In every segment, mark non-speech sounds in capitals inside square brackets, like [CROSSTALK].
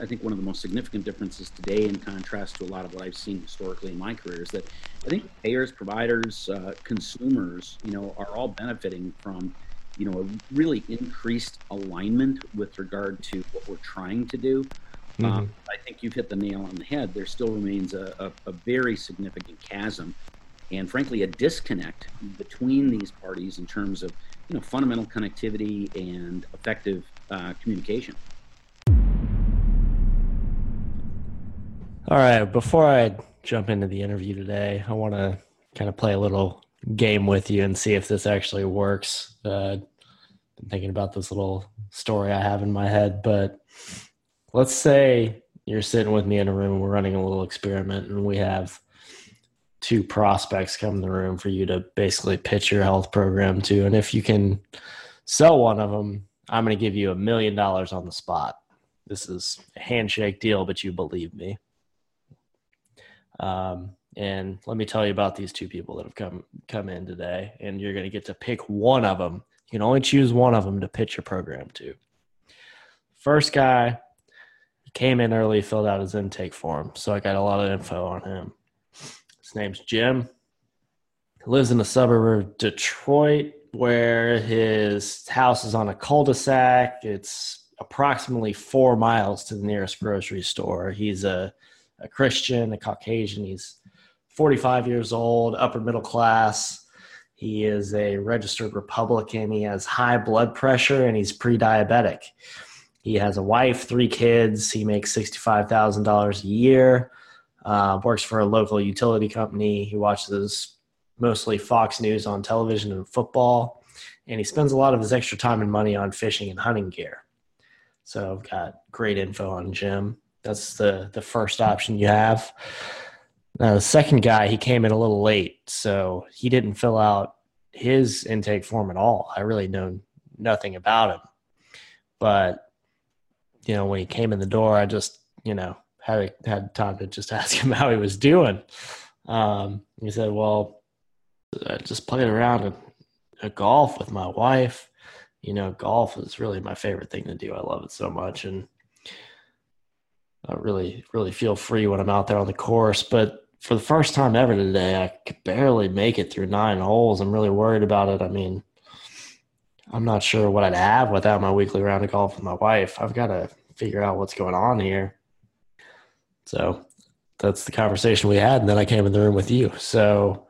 I think one of the most significant differences today, in contrast to a lot of what I've seen historically in my career, is that I think payers, providers, uh, consumers, you know, are all benefiting from, you know, a really increased alignment with regard to what we're trying to do. Mm-hmm. Um, I think you've hit the nail on the head. There still remains a, a, a very significant chasm, and frankly, a disconnect between these parties in terms of, you know, fundamental connectivity and effective uh, communication. All right. Before I jump into the interview today, I want to kind of play a little game with you and see if this actually works. Uh, been thinking about this little story I have in my head, but let's say you're sitting with me in a room, we're running a little experiment, and we have two prospects come in the room for you to basically pitch your health program to. And if you can sell one of them, I'm going to give you a million dollars on the spot. This is a handshake deal, but you believe me. Um, and let me tell you about these two people that have come come in today, and you're going to get to pick one of them. You can only choose one of them to pitch your program to. First guy he came in early, filled out his intake form, so I got a lot of info on him. His name's Jim. He lives in the suburb of Detroit, where his house is on a cul-de-sac. It's approximately four miles to the nearest grocery store. He's a a Christian, a Caucasian. He's 45 years old, upper middle class. He is a registered Republican. He has high blood pressure and he's pre diabetic. He has a wife, three kids. He makes $65,000 a year, uh, works for a local utility company. He watches mostly Fox News on television and football. And he spends a lot of his extra time and money on fishing and hunting gear. So I've got great info on Jim. That's the the first option you have. Now the second guy, he came in a little late, so he didn't fill out his intake form at all. I really know nothing about him, but you know when he came in the door, I just you know had had time to just [LAUGHS] ask him how he was doing. Um, he said, "Well, I just played around at a golf with my wife. You know, golf is really my favorite thing to do. I love it so much, and." I really, really feel free when I'm out there on the course. But for the first time ever today, I could barely make it through nine holes. I'm really worried about it. I mean, I'm not sure what I'd have without my weekly round of golf with my wife. I've got to figure out what's going on here. So that's the conversation we had. And then I came in the room with you. So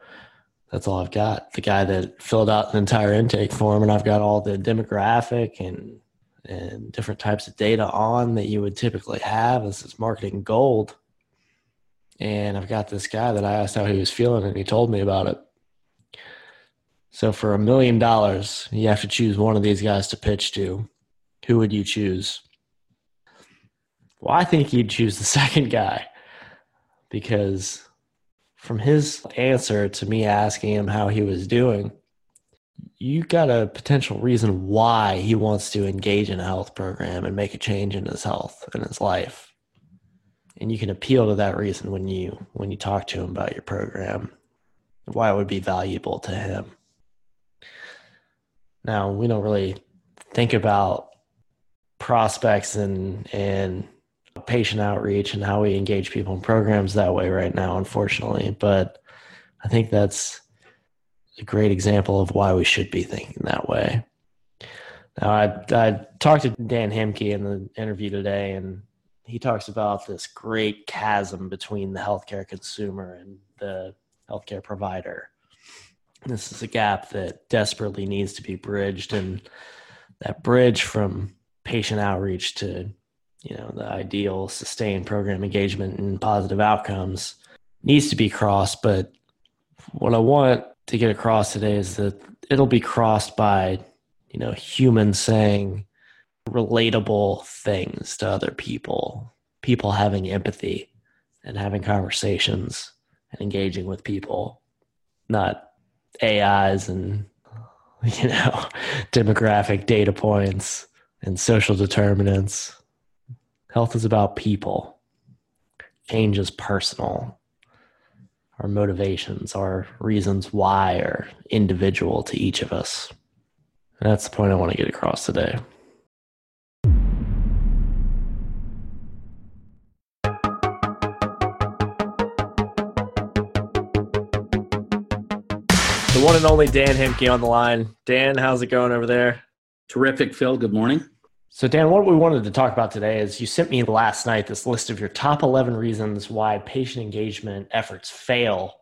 that's all I've got. The guy that filled out an entire intake form, and I've got all the demographic and and different types of data on that you would typically have. This is marketing gold. And I've got this guy that I asked how he was feeling, and he told me about it. So for a million dollars, you have to choose one of these guys to pitch to. Who would you choose? Well, I think you'd choose the [LAUGHS] second guy because from his answer to me asking him how he was doing, you got a potential reason why he wants to engage in a health program and make a change in his health and his life. And you can appeal to that reason when you when you talk to him about your program why it would be valuable to him. Now we don't really think about prospects and and patient outreach and how we engage people in programs that way right now unfortunately but i think that's a great example of why we should be thinking that way. Now, I, I talked to Dan Hemke in the interview today, and he talks about this great chasm between the healthcare consumer and the healthcare provider. This is a gap that desperately needs to be bridged, and that bridge from patient outreach to you know the ideal sustained program engagement and positive outcomes needs to be crossed. But what I want to get across today is that it'll be crossed by, you know, humans saying relatable things to other people, people having empathy and having conversations and engaging with people, not AIs and, [LAUGHS] you know, demographic data points and social determinants. Health is about people. Change is personal our motivations, our reasons why are individual to each of us. And that's the point I want to get across today. The one and only Dan Hemke on the line. Dan, how's it going over there? Terrific, Phil. Good morning. So, Dan, what we wanted to talk about today is you sent me last night this list of your top 11 reasons why patient engagement efforts fail.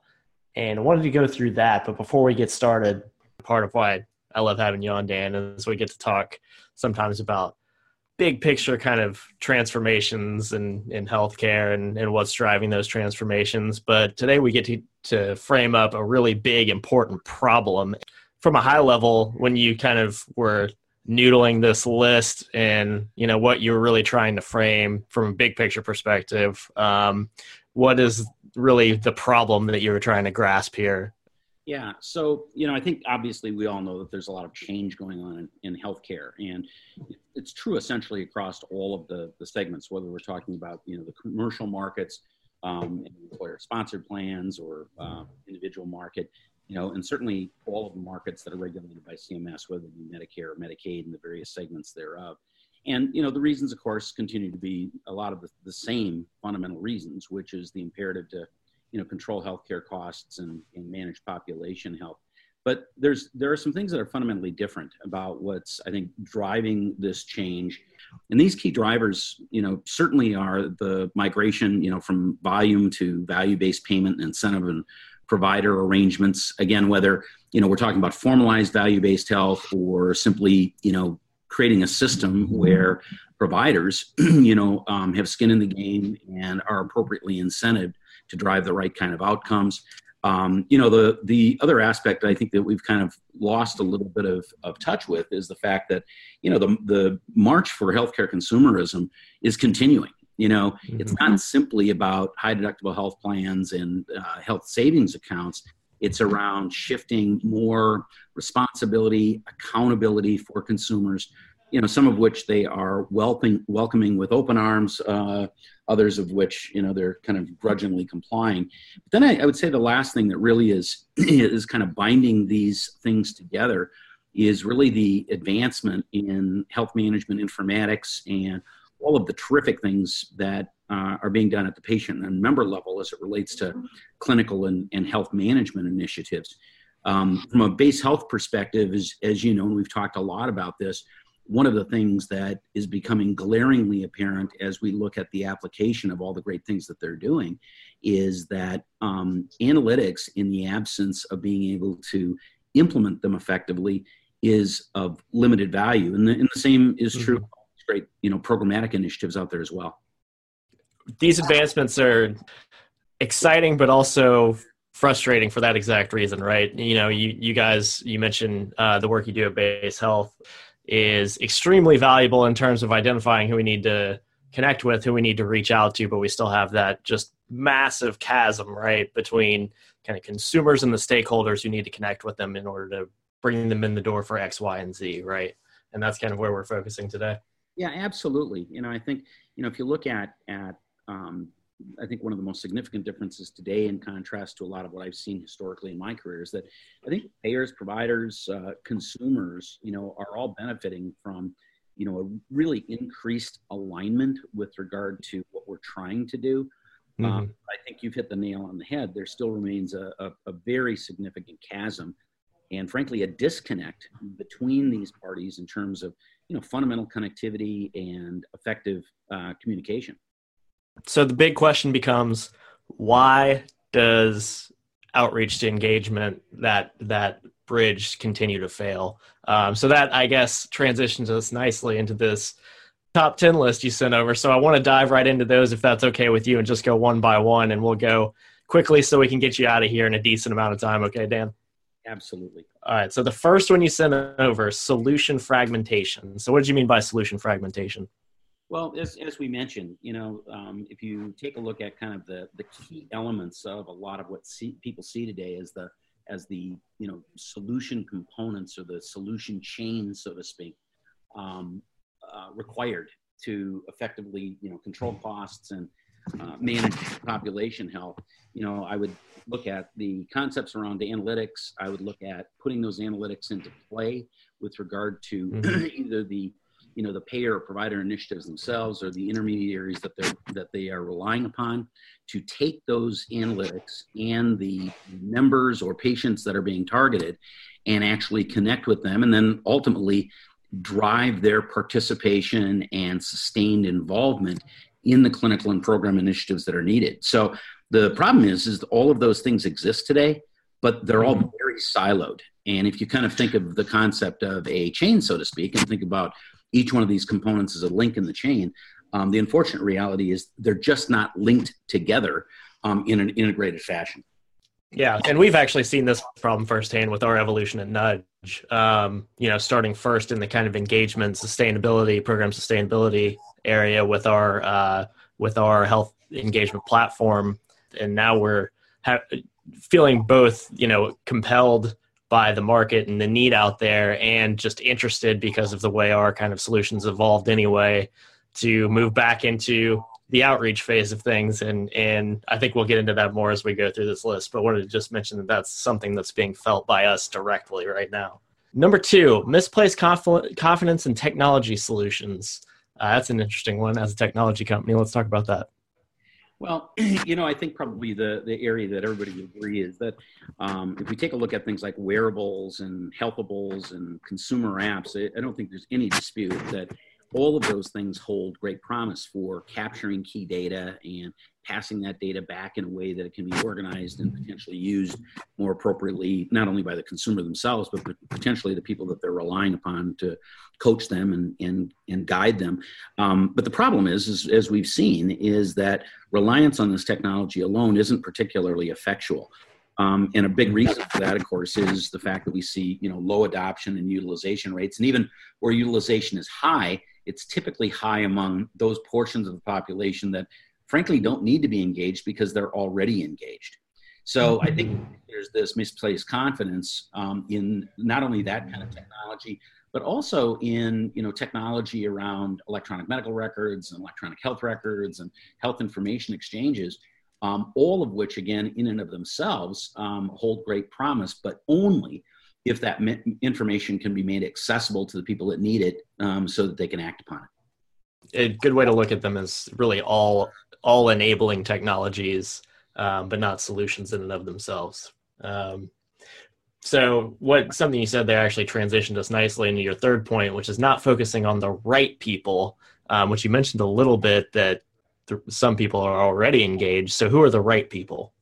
And I wanted to go through that. But before we get started, part of why I love having you on, Dan, is we get to talk sometimes about big picture kind of transformations in, in healthcare and, and what's driving those transformations. But today we get to, to frame up a really big, important problem. From a high level, when you kind of were noodling this list and you know what you're really trying to frame from a big picture perspective, um, what is really the problem that you were trying to grasp here? Yeah. So, you know, I think obviously we all know that there's a lot of change going on in, in healthcare. And it's true essentially across all of the, the segments, whether we're talking about, you know, the commercial markets, um, employer sponsored plans or uh, individual market, you know, and certainly all of the markets that are regulated by CMS, whether it be Medicare or Medicaid and the various segments thereof. And, you know, the reasons, of course, continue to be a lot of the, the same fundamental reasons, which is the imperative to you know control healthcare costs and, and manage population health. But there's there are some things that are fundamentally different about what's I think driving this change. And these key drivers, you know, certainly are the migration, you know, from volume to value-based payment and incentive and provider arrangements. Again, whether you know we're talking about formalized value-based health or simply you know creating a system where providers, [CLEARS THROAT] you know, um, have skin in the game and are appropriately incented to drive the right kind of outcomes. Um, you know, the the other aspect I think that we've kind of lost a little bit of, of touch with is the fact that, you know, the the march for healthcare consumerism is continuing. You know, mm-hmm. it's not simply about high deductible health plans and uh, health savings accounts. It's around shifting more responsibility, accountability for consumers you know, some of which they are welcoming, welcoming with open arms, uh, others of which, you know, they're kind of grudgingly complying. But then I, I, would say the last thing that really is, [CLEARS THROAT] is kind of binding these things together is really the advancement in health management informatics and all of the terrific things that uh, are being done at the patient and member level as it relates to clinical and, and health management initiatives. Um, from a base health perspective, as, as you know, and we've talked a lot about this, one of the things that is becoming glaringly apparent as we look at the application of all the great things that they're doing is that um, analytics, in the absence of being able to implement them effectively, is of limited value. And the, and the same is mm-hmm. true. Mm-hmm. Great, you know, programmatic initiatives out there as well. These advancements are exciting, but also frustrating for that exact reason, right? You know, you you guys you mentioned uh, the work you do at Base Health is extremely valuable in terms of identifying who we need to connect with, who we need to reach out to, but we still have that just massive chasm, right, between kind of consumers and the stakeholders who need to connect with them in order to bring them in the door for X, Y, and Z, right? And that's kind of where we're focusing today. Yeah, absolutely. You know, I think you know if you look at at um, I think one of the most significant differences today, in contrast to a lot of what I've seen historically in my career, is that I think payers, providers, uh, consumers, you know, are all benefiting from, you know, a really increased alignment with regard to what we're trying to do. Mm-hmm. Um, I think you've hit the nail on the head. There still remains a, a, a very significant chasm, and frankly, a disconnect between these parties in terms of, you know, fundamental connectivity and effective uh, communication. So the big question becomes why does outreach to engagement that that bridge continue to fail? Um, so that i guess transitions us nicely into this top 10 list you sent over. So i want to dive right into those if that's okay with you and just go one by one and we'll go quickly so we can get you out of here in a decent amount of time. Okay dan absolutely. All right so the first one you sent over solution fragmentation. So what did you mean by solution fragmentation? Well, as, as we mentioned, you know, um, if you take a look at kind of the, the key elements of a lot of what see, people see today as the as the you know solution components or the solution chain, so to speak, um, uh, required to effectively you know control costs and uh, manage population health. You know, I would look at the concepts around the analytics. I would look at putting those analytics into play with regard to mm-hmm. [CLEARS THROAT] either the you know the payer or provider initiatives themselves or the intermediaries that they're that they are relying upon to take those analytics and the members or patients that are being targeted and actually connect with them and then ultimately drive their participation and sustained involvement in the clinical and program initiatives that are needed. So the problem is, is all of those things exist today, but they're all very siloed. And if you kind of think of the concept of a chain, so to speak, and think about each one of these components as a link in the chain, um, the unfortunate reality is they're just not linked together um, in an integrated fashion. Yeah, and we've actually seen this problem firsthand with our evolution at Nudge. Um, you know, starting first in the kind of engagement, sustainability, program sustainability area with our uh, with our health engagement platform, and now we're ha- feeling both, you know, compelled by the market and the need out there, and just interested because of the way our kind of solutions evolved anyway to move back into the outreach phase of things. And and I think we'll get into that more as we go through this list but wanted to just mention that that's something that's being felt by us directly right now. Number two misplaced conf- confidence in technology solutions uh, that's an interesting one. As a technology company let's talk about that. Well, [CLEARS THROAT] you know, I think probably the, the area that everybody would agree is that um, if we take a look at things like wearables and healthables and consumer apps, I, I don't think there's any dispute that all of those things hold great promise for capturing key data and passing that data back in a way that it can be organized and potentially used more appropriately, not only by the consumer themselves, but potentially the people that they're relying upon to coach them and, and, and guide them. Um, but the problem is, is, as we've seen, is that reliance on this technology alone isn't particularly effectual. Um, and a big reason for that, of course, is the fact that we see, you know, low adoption and utilization rates, and even where utilization is high, it's typically high among those portions of the population that frankly don't need to be engaged because they're already engaged. So I think there's this misplaced confidence um, in not only that kind of technology, but also in you know technology around electronic medical records and electronic health records and health information exchanges, um, all of which again in and of themselves um, hold great promise, but only if that information can be made accessible to the people that need it um, so that they can act upon it. A good way to look at them is really all all enabling technologies um, but not solutions in and of themselves. Um, so what something you said there actually transitioned us nicely into your third point which is not focusing on the right people um, which you mentioned a little bit that th- some people are already engaged. So who are the right people?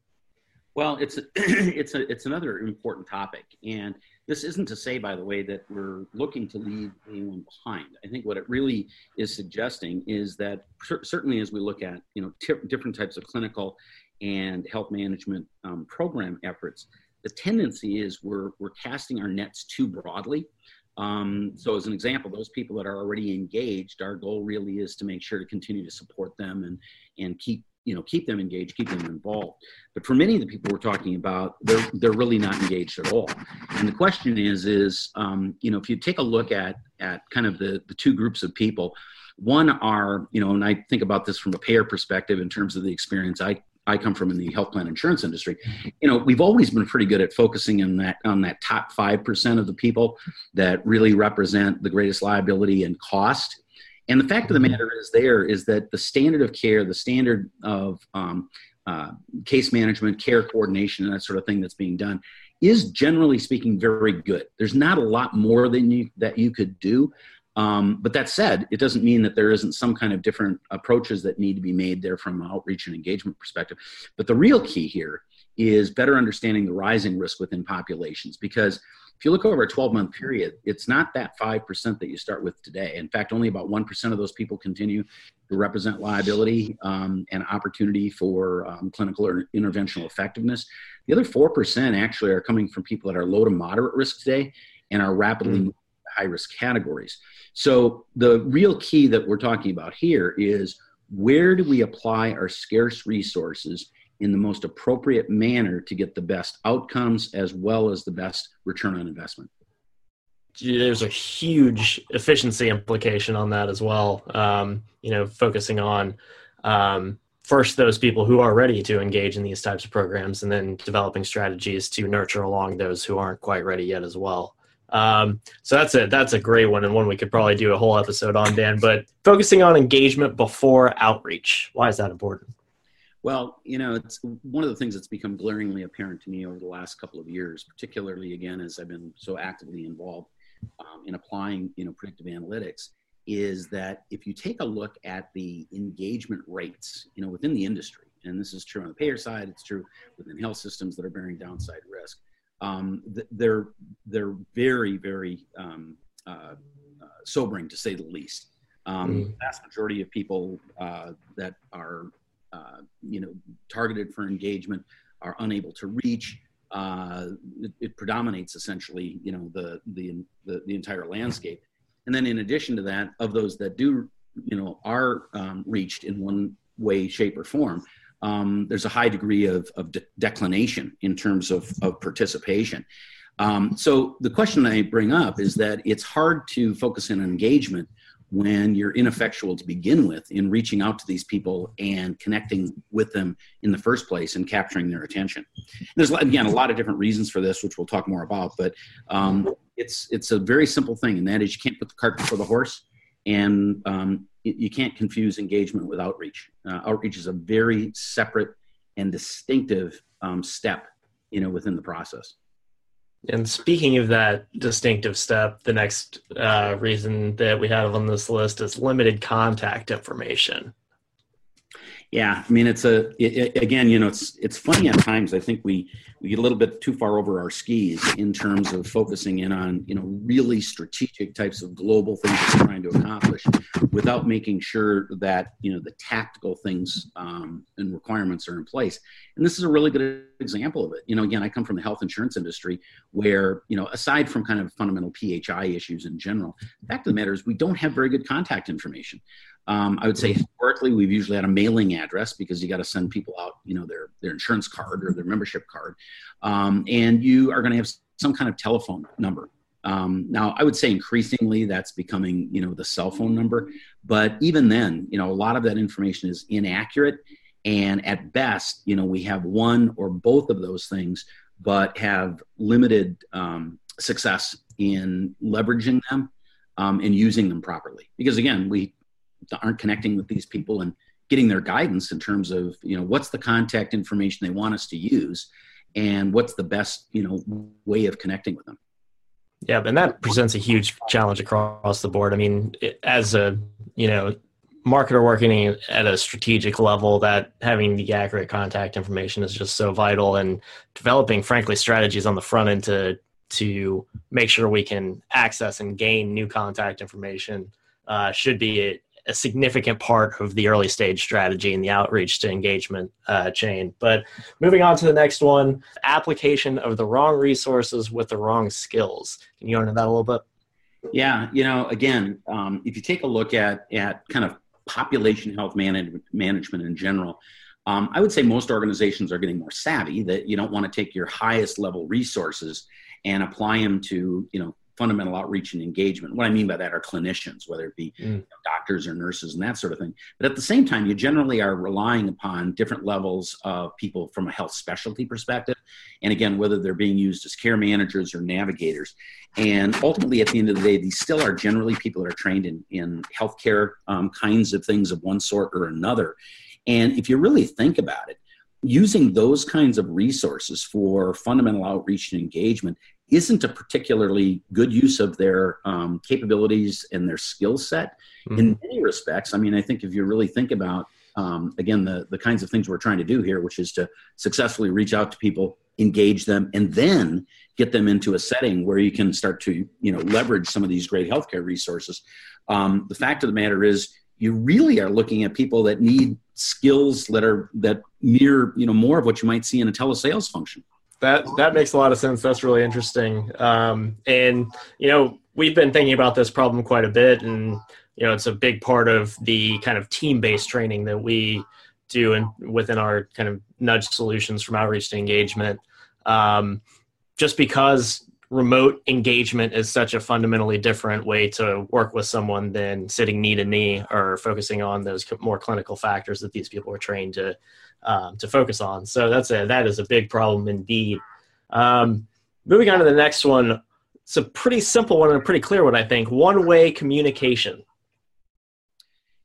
Well it's a, [CLEARS THROAT] it's a, it's another important topic. And this isn't to say, by the way, that we're looking to leave anyone behind. I think what it really is suggesting is that certainly as we look at you know t- different types of clinical and health management um, program efforts, the tendency is we're we're casting our nets too broadly. Um, so, as an example, those people that are already engaged, our goal really is to make sure to continue to support them and and keep you know keep them engaged keep them involved but for many of the people we're talking about they're they're really not engaged at all and the question is is um, you know if you take a look at at kind of the the two groups of people one are you know and i think about this from a payer perspective in terms of the experience i I come from in the health plan insurance industry. You know, we've always been pretty good at focusing on that on that top five percent of the people that really represent the greatest liability and cost and the fact of the mm-hmm. matter is, there is that the standard of care, the standard of um, uh, case management, care coordination, and that sort of thing that's being done is generally speaking very good. There's not a lot more than you that you could do. Um, but that said, it doesn't mean that there isn't some kind of different approaches that need to be made there from an outreach and engagement perspective. But the real key here is better understanding the rising risk within populations because if you look over a 12 month period, it's not that 5% that you start with today. In fact, only about 1% of those people continue to represent liability um, and opportunity for um, clinical or interventional effectiveness. The other 4% actually are coming from people that are low to moderate risk today and are rapidly mm. high risk categories. So, the real key that we're talking about here is where do we apply our scarce resources in the most appropriate manner to get the best outcomes as well as the best return on investment. There's a huge efficiency implication on that as well. Um, you know, focusing on um, first those people who are ready to engage in these types of programs, and then developing strategies to nurture along those who aren't quite ready yet as well. Um, so that's a that's a great one and one we could probably do a whole episode on, Dan. But focusing on engagement before outreach, why is that important? Well, you know, it's one of the things that's become glaringly apparent to me over the last couple of years, particularly again as I've been so actively involved um, in applying, you know, predictive analytics, is that if you take a look at the engagement rates, you know, within the industry, and this is true on the payer side, it's true within health systems that are bearing downside risk um, they're they're very very um, uh, uh, sobering to say the least. Um, mm. The vast majority of people uh, that are uh, you know targeted for engagement are unable to reach. Uh, it, it, predominates essentially you know the, the the the entire landscape. And then in addition to that, of those that do you know are um, reached in one way, shape, or form, um, there's a high degree of, of de- declination in terms of, of participation. Um, so the question I bring up is that it's hard to focus on engagement when you're ineffectual to begin with in reaching out to these people and connecting with them in the first place and capturing their attention. There's again a lot of different reasons for this, which we'll talk more about, but um, it's it's a very simple thing, and that is you can't put the cart before the horse, and um, you can't confuse engagement with outreach. Uh, outreach is a very separate and distinctive um, step, you know, within the process. And speaking of that distinctive step, the next uh, reason that we have on this list is limited contact information. Yeah, I mean, it's a it, it, again, you know, it's it's funny at times. I think we we get a little bit too far over our skis in terms of focusing in on you know really strategic types of global things we're trying to accomplish, without making sure that you know the tactical things um, and requirements are in place. And this is a really good example of it. You know, again, I come from the health insurance industry, where you know, aside from kind of fundamental PHI issues in general, the fact of the matter is we don't have very good contact information. Um, I would say historically we've usually had a mailing address because you got to send people out, you know, their their insurance card or their membership card, um, and you are going to have some kind of telephone number. Um, now, I would say increasingly that's becoming, you know, the cell phone number, but even then, you know, a lot of that information is inaccurate, and at best, you know, we have one or both of those things, but have limited um, success in leveraging them um, and using them properly. Because again, we aren't connecting with these people and getting their guidance in terms of you know what's the contact information they want us to use and what's the best you know way of connecting with them. Yeah and that presents a huge challenge across the board. I mean as a you know marketer working at a strategic level that having the accurate contact information is just so vital and developing frankly strategies on the front end to to make sure we can access and gain new contact information uh, should be a significant part of the early stage strategy and the outreach to engagement uh, chain. But moving on to the next one application of the wrong resources with the wrong skills. Can you go into that a little bit? Yeah, you know, again, um, if you take a look at, at kind of population health manage, management in general, um, I would say most organizations are getting more savvy that you don't want to take your highest level resources and apply them to, you know, fundamental outreach and engagement. What I mean by that are clinicians, whether it be mm. you know, doctors or nurses and that sort of thing. But at the same time, you generally are relying upon different levels of people from a health specialty perspective. And again, whether they're being used as care managers or navigators. And ultimately, at the end of the day, these still are generally people that are trained in, in healthcare um, kinds of things of one sort or another. And if you really think about it, using those kinds of resources for fundamental outreach and engagement isn't a particularly good use of their um, capabilities and their skill set mm-hmm. in many respects. I mean, I think if you really think about, um, again, the, the kinds of things we're trying to do here, which is to successfully reach out to people, engage them, and then get them into a setting where you can start to, you know, leverage some of these great healthcare resources. Um, the fact of the matter is, you really are looking at people that need skills that are that mirror, you know, more of what you might see in a telesales function that that makes a lot of sense. That's really interesting. Um, and you know, we've been thinking about this problem quite a bit, and you know, it's a big part of the kind of team-based training that we do and within our kind of nudge solutions from outreach to engagement. Um, just because remote engagement is such a fundamentally different way to work with someone than sitting knee to knee or focusing on those more clinical factors that these people are trained to um, to focus on. So that's a that is a big problem indeed. Um, moving on to the next one, it's a pretty simple one and a pretty clear one, I think. One way communication.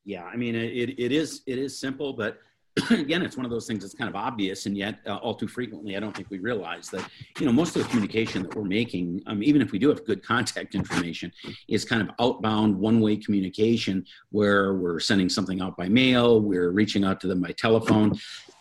Yeah, I mean, it, it is it is simple, but [CLEARS THROAT] again, it's one of those things that's kind of obvious, and yet uh, all too frequently, I don't think we realize that you know most of the communication that we're making, um, even if we do have good contact information, is kind of outbound, one-way communication where we're sending something out by mail, we're reaching out to them by telephone,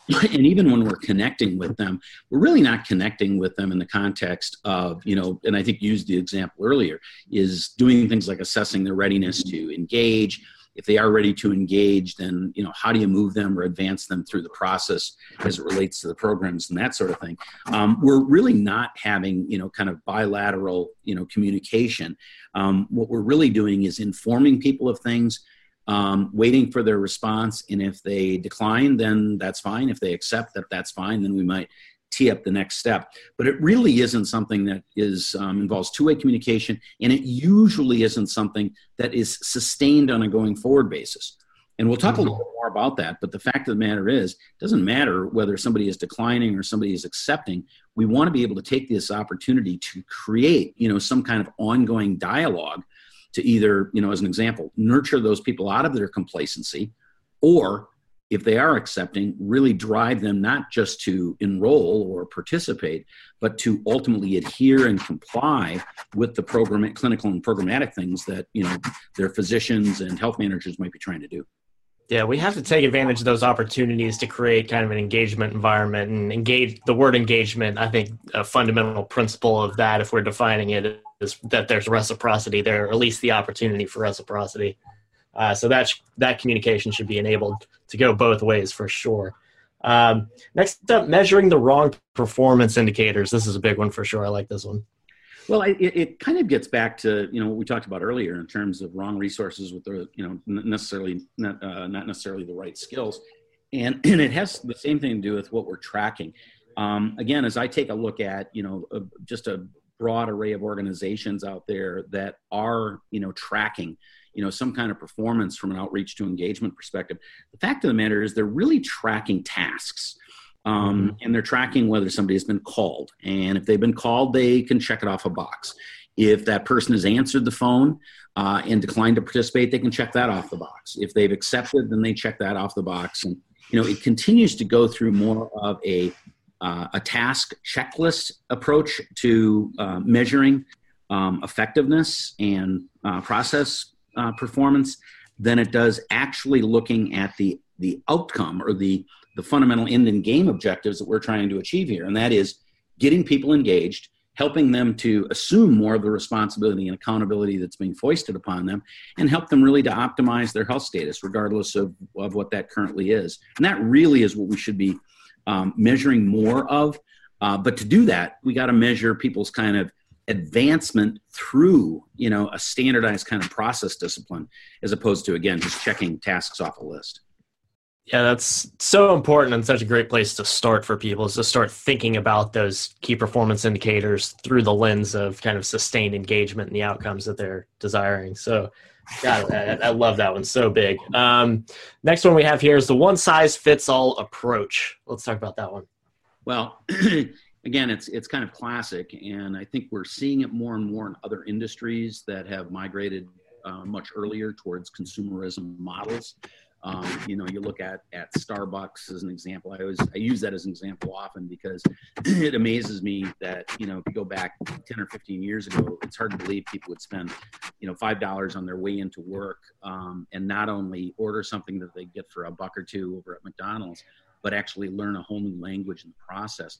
[CLEARS THROAT] and even when we're connecting with them we're really not connecting with them in the context of you know and i think you used the example earlier is doing things like assessing their readiness to engage if they are ready to engage then you know how do you move them or advance them through the process as it relates to the programs and that sort of thing? Um, we're really not having you know kind of bilateral you know communication. Um, what we're really doing is informing people of things um, waiting for their response and if they decline then that's fine. If they accept that that's fine. Then we might tee up the next step. But it really isn't something that is um, involves two-way communication, and it usually isn't something that is sustained on a going forward basis. And we'll talk mm-hmm. a little more about that. But the fact of the matter is, it doesn't matter whether somebody is declining or somebody is accepting. We want to be able to take this opportunity to create, you know, some kind of ongoing dialogue to either, you know, as an example, nurture those people out of their complacency, or if they are accepting, really drive them not just to enroll or participate, but to ultimately adhere and comply with the program, clinical and programmatic things that you know their physicians and health managers might be trying to do. Yeah, we have to take advantage of those opportunities to create kind of an engagement environment and engage. The word engagement, I think, a fundamental principle of that, if we're defining it, is that there's reciprocity there, or at least the opportunity for reciprocity. Uh, so that sh- that communication should be enabled to go both ways for sure. Um, next up, measuring the wrong performance indicators. This is a big one for sure. I like this one. Well, it, it kind of gets back to you know what we talked about earlier in terms of wrong resources with the you know necessarily not, uh, not necessarily the right skills, and [CLEARS THROAT] and it has the same thing to do with what we're tracking. Um, again, as I take a look at you know uh, just a broad array of organizations out there that are you know tracking you know some kind of performance from an outreach to engagement perspective. The fact of the matter is they're really tracking tasks um, mm-hmm. and they're tracking whether somebody has been called. And if they've been called they can check it off a box. If that person has answered the phone uh, and declined to participate they can check that off the box. If they've accepted then they check that off the box. And you know it continues to go through more of a uh, a task checklist approach to uh, measuring um, effectiveness and uh, process uh, performance than it does actually looking at the the outcome or the the fundamental end and game objectives that we're trying to achieve here. And that is getting people engaged helping them to assume more of the responsibility and accountability that's being foisted upon them and help them really to optimize their health status regardless of, of what that currently is. And that really is what we should be um, measuring more of. Uh, but to do that we got to measure people's kind of advancement through you know a standardized kind of process discipline as opposed to again just checking tasks off a list. Yeah that's so important and such a great place to start for people is to start thinking about those key performance indicators through the lens of kind of sustained engagement and the outcomes that they're desiring. So God, I, I love that one. So big. Um, next one we have here is the one size fits all approach. Let's talk about that one. Well [CLEARS THROAT] again, it's it's kind of classic, and I think we're seeing it more and more in other industries that have migrated uh, much earlier towards consumerism models. Um, you know, you look at at Starbucks as an example. I always I use that as an example often because [CLEARS THROAT] it amazes me that you know if you go back ten or fifteen years ago, it's hard to believe people would spend you know five dollars on their way into work um, and not only order something that they get for a buck or two over at McDonald's, but actually learn a whole new language in the process.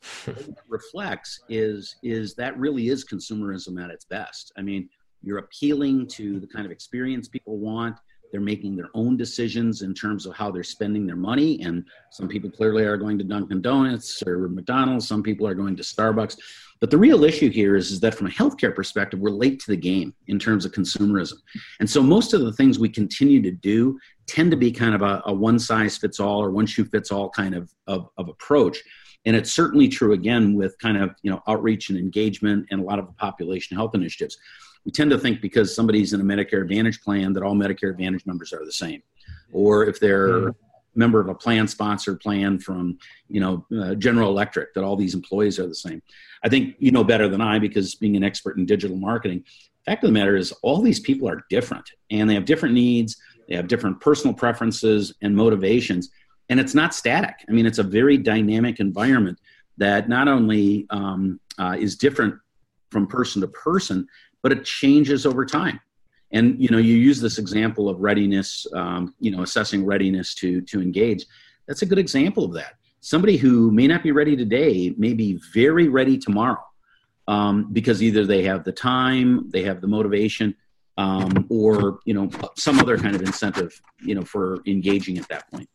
[LAUGHS] reflects is is that really is consumerism at its best. I mean, you're appealing to the kind of experience people want. They're making their own decisions in terms of how they're spending their money. And some people clearly are going to Dunkin' Donuts or McDonald's. Some people are going to Starbucks. But the real issue here is, is that from a healthcare perspective, we're late to the game in terms of consumerism. And so most of the things we continue to do tend to be kind of a, a one size fits all or one shoe fits all kind of, of, of approach. And it's certainly true again with kind of you know outreach and engagement and a lot of the population health initiatives. We tend to think because somebody's in a Medicare Advantage plan that all Medicare Advantage members are the same, or if they're mm member of a plan sponsored plan from you know uh, general electric that all these employees are the same. I think you know better than i because being an expert in digital marketing fact of the matter is all these people are different and they have different needs they have different personal preferences and motivations. And it's not static. I mean it's a very dynamic environment that not only um, uh, is different from person to person but it changes over time. And you know you use this example of readiness um, you know assessing readiness to to engage. That's a good example of that. Somebody who may not be ready today may be very ready tomorrow um, because either they have the time they have the motivation um, or you know some other kind of incentive you know for engaging at that point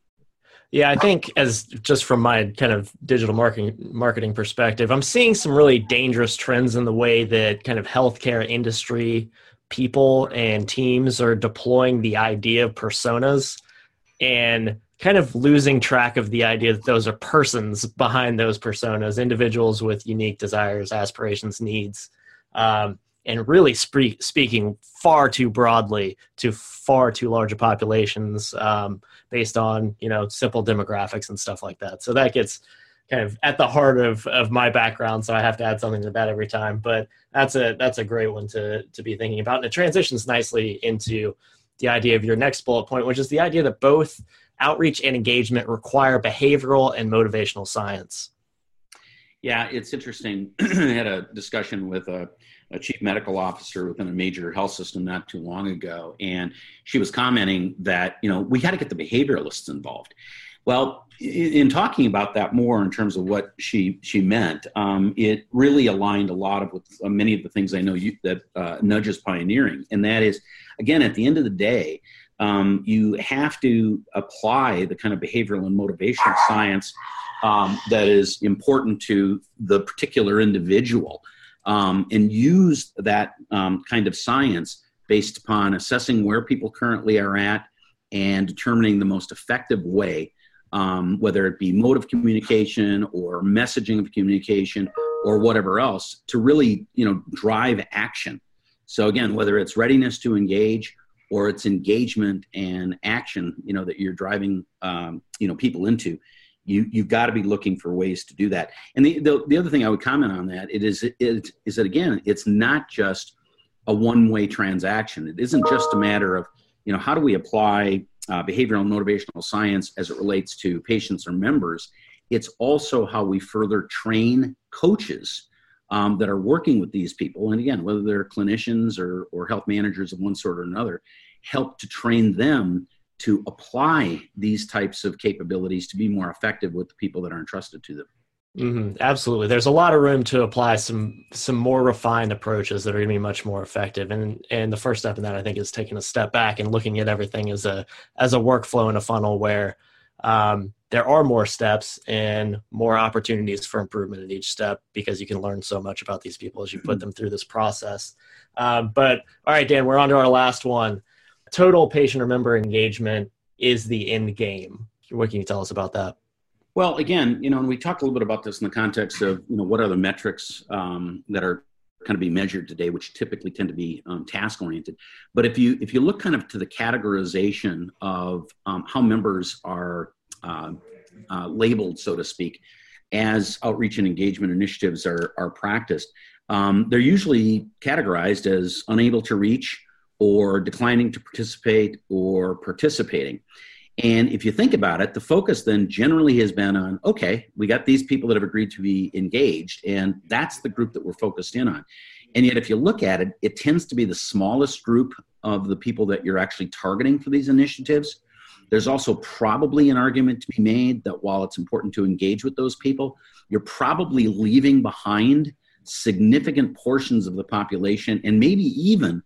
yeah, I think as just from my kind of digital marketing marketing perspective, I'm seeing some really dangerous trends in the way that kind of healthcare industry people and teams are deploying the idea of personas and kind of losing track of the idea that those are persons behind those personas, individuals with unique desires, aspirations, needs, um, and really spe- speaking far too broadly to far too large populations um, based on you know simple demographics and stuff like that. So that gets kind of at the heart of of my background so i have to add something to that every time. But that's a that's a great one to to be thinking about. And it transitions nicely into the idea of your next bullet point which is the idea that both outreach and engagement require behavioral and motivational science. Yeah it's interesting. [CLEARS THROAT] I had a discussion with a, a chief medical officer within a major health system not too long ago. And she was commenting that you know we got to get the behavioralists involved. Well, in talking about that more in terms of what she she meant, um, it really aligned a lot of with uh, many of the things I know you, that uh, Nudge is pioneering, and that is, again, at the end of the day, um, you have to apply the kind of behavioral and motivational science um, that is important to the particular individual, um, and use that um, kind of science based upon assessing where people currently are at and determining the most effective way um, whether it be mode of communication or messaging of communication or whatever else, to really you know drive action. So again, whether it's readiness to engage or it's engagement and action, you know that you're driving um, you know people into, you you've got to be looking for ways to do that. And the, the, the other thing I would comment on that it is it is that again, it's not just a one way transaction. It isn't just a matter of you know how do we apply uh, behavioral and motivational science as it relates to patients or members, it's also how we further train coaches um, that are working with these people. And again, whether they're clinicians or, or health managers of one sort or another, help to train them to apply these types of capabilities to be more effective with the people that are entrusted to them. Mm-hmm, absolutely. There's a lot of room to apply some some more refined approaches that are going to be much more effective. And and the first step in that I think is taking a step back and looking at everything as a as a workflow and a funnel where um, there are more steps and more opportunities for improvement at each step because you can learn so much about these people as you put mm-hmm. them through this process. Um, but all right, Dan, we're on to our last one. Total patient or member engagement is the end game. What can you tell us about that? Well, again, you know, and we talked a little bit about this in the context of, you know, what are the metrics um, that are kind of being measured today, which typically tend to be um, task oriented. But if you if you look kind of to the categorization of um, how members are uh, uh, labeled, so to speak, as outreach and engagement initiatives are are practiced, um, they're usually categorized as unable to reach, or declining to participate, or participating. And if you think about it, the focus then generally has been on okay, we got these people that have agreed to be engaged, and that's the group that we're focused in on. And yet, if you look at it, it tends to be the smallest group of the people that you're actually targeting for these initiatives. There's also probably an argument to be made that while it's important to engage with those people, you're probably leaving behind significant portions of the population and maybe even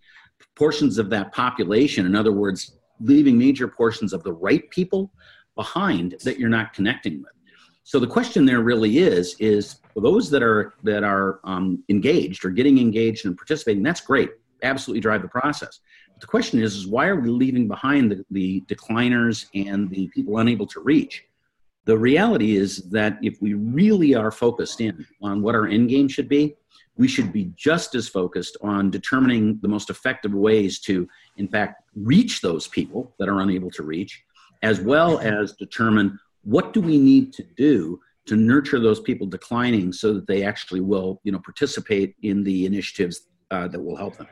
portions of that population. In other words, leaving major portions of the right people behind that you're not connecting with. So the question there really is is for those that are that are um, engaged or getting engaged and participating, that's great. Absolutely drive the process. But the question is, is why are we leaving behind the, the decliners and the people unable to reach? The reality is that if we really are focused in on what our end game should be, we should be just as focused on determining the most effective ways to, in fact, reach those people that are unable to reach as well as determine what do we need to do to nurture those people declining so that they actually will, you know, participate in the initiatives uh, that will help them.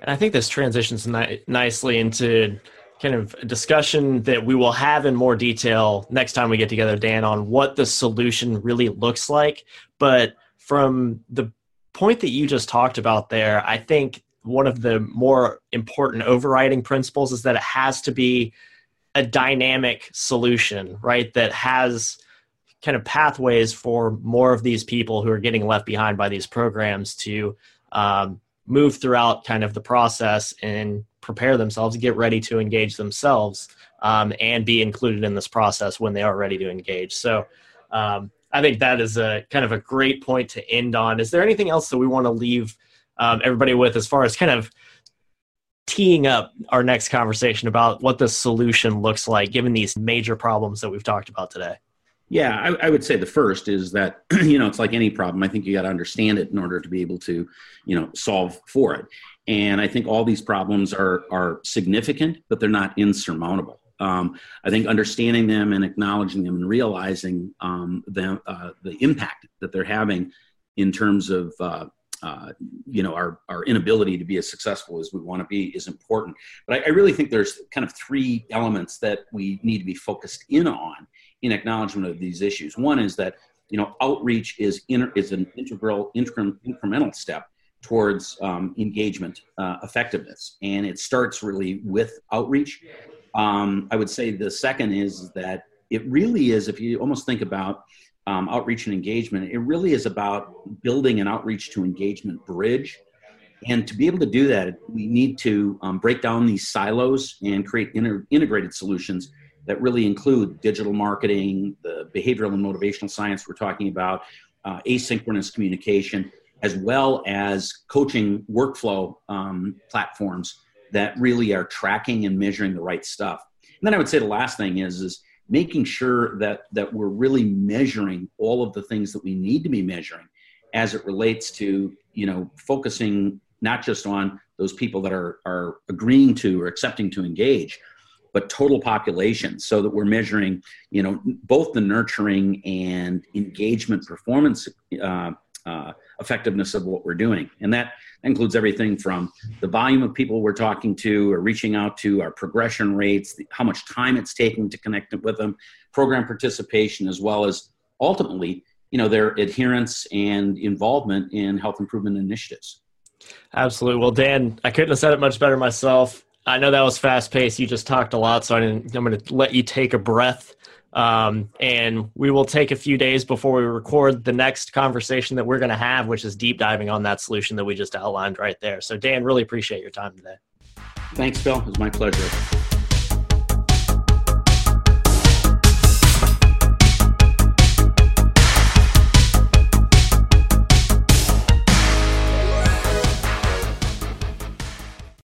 And I think this transitions ni- nicely into kind of a discussion that we will have in more detail next time we get together, Dan, on what the solution really looks like. But from the point that you just talked about there, I think one of the more important overriding principles is that it has to be a dynamic solution, right? That has kind of pathways for more of these people who are getting left behind by these programs to um, move throughout kind of the process and prepare themselves, get ready to engage themselves, um, and be included in this process when they are ready to engage. So um, I think that is a kind of a great point to end on. Is there anything else that we want to leave um, everybody with as far as kind of teeing up our next conversation about what the solution looks like given these major problems that we've talked about today? Yeah, I, I, would say the first is that [CLEARS THROAT] you know it's like any problem. I think you got to understand it in order to be able to, you know, solve for it. And I think all these problems are are significant, but they're not insurmountable. Um, I think understanding them and acknowledging them and realizing um, them uh, the impact that they're having in terms of uh, uh, you know our our inability to be as successful as we want to be is important. But I, I, really think there's kind of three elements that we need to be focused in on in acknowledgement of these issues. One is that you know outreach is inter, is an integral incre- incremental step towards um, engagement uh, effectiveness, and it starts really with outreach. Um, I would say the second is that it really is if you almost think about um, outreach and engagement, it really is about building an outreach to engagement bridge. And to be able to do that, we need to um, break down these silos and create inter- integrated solutions that really include digital marketing, the behavioral and motivational science we're talking about, uh, asynchronous communication, as well as coaching workflow um, platforms that really are tracking and measuring the right stuff. And then I would say the last thing is is making sure that that we're really measuring all of the things that we need to be measuring as it relates to you know focusing not just on those people that are are agreeing to or accepting to engage but total population so that we're measuring you know both the nurturing and engagement performance uh, uh, effectiveness of what we're doing and that includes everything from the volume of people we're talking to or reaching out to our progression rates how much time it's taking to connect with them program participation as well as ultimately you know their adherence and involvement in health improvement initiatives absolutely well dan i couldn't have said it much better myself I know that was fast paced. You just talked a lot, so I am going to let you take a breath. Um, and we will take a few days before we record the next conversation that we're going to have, which is deep diving on that solution that we just outlined right there. So, Dan, really appreciate your time today. Thanks, Phil. It was my pleasure.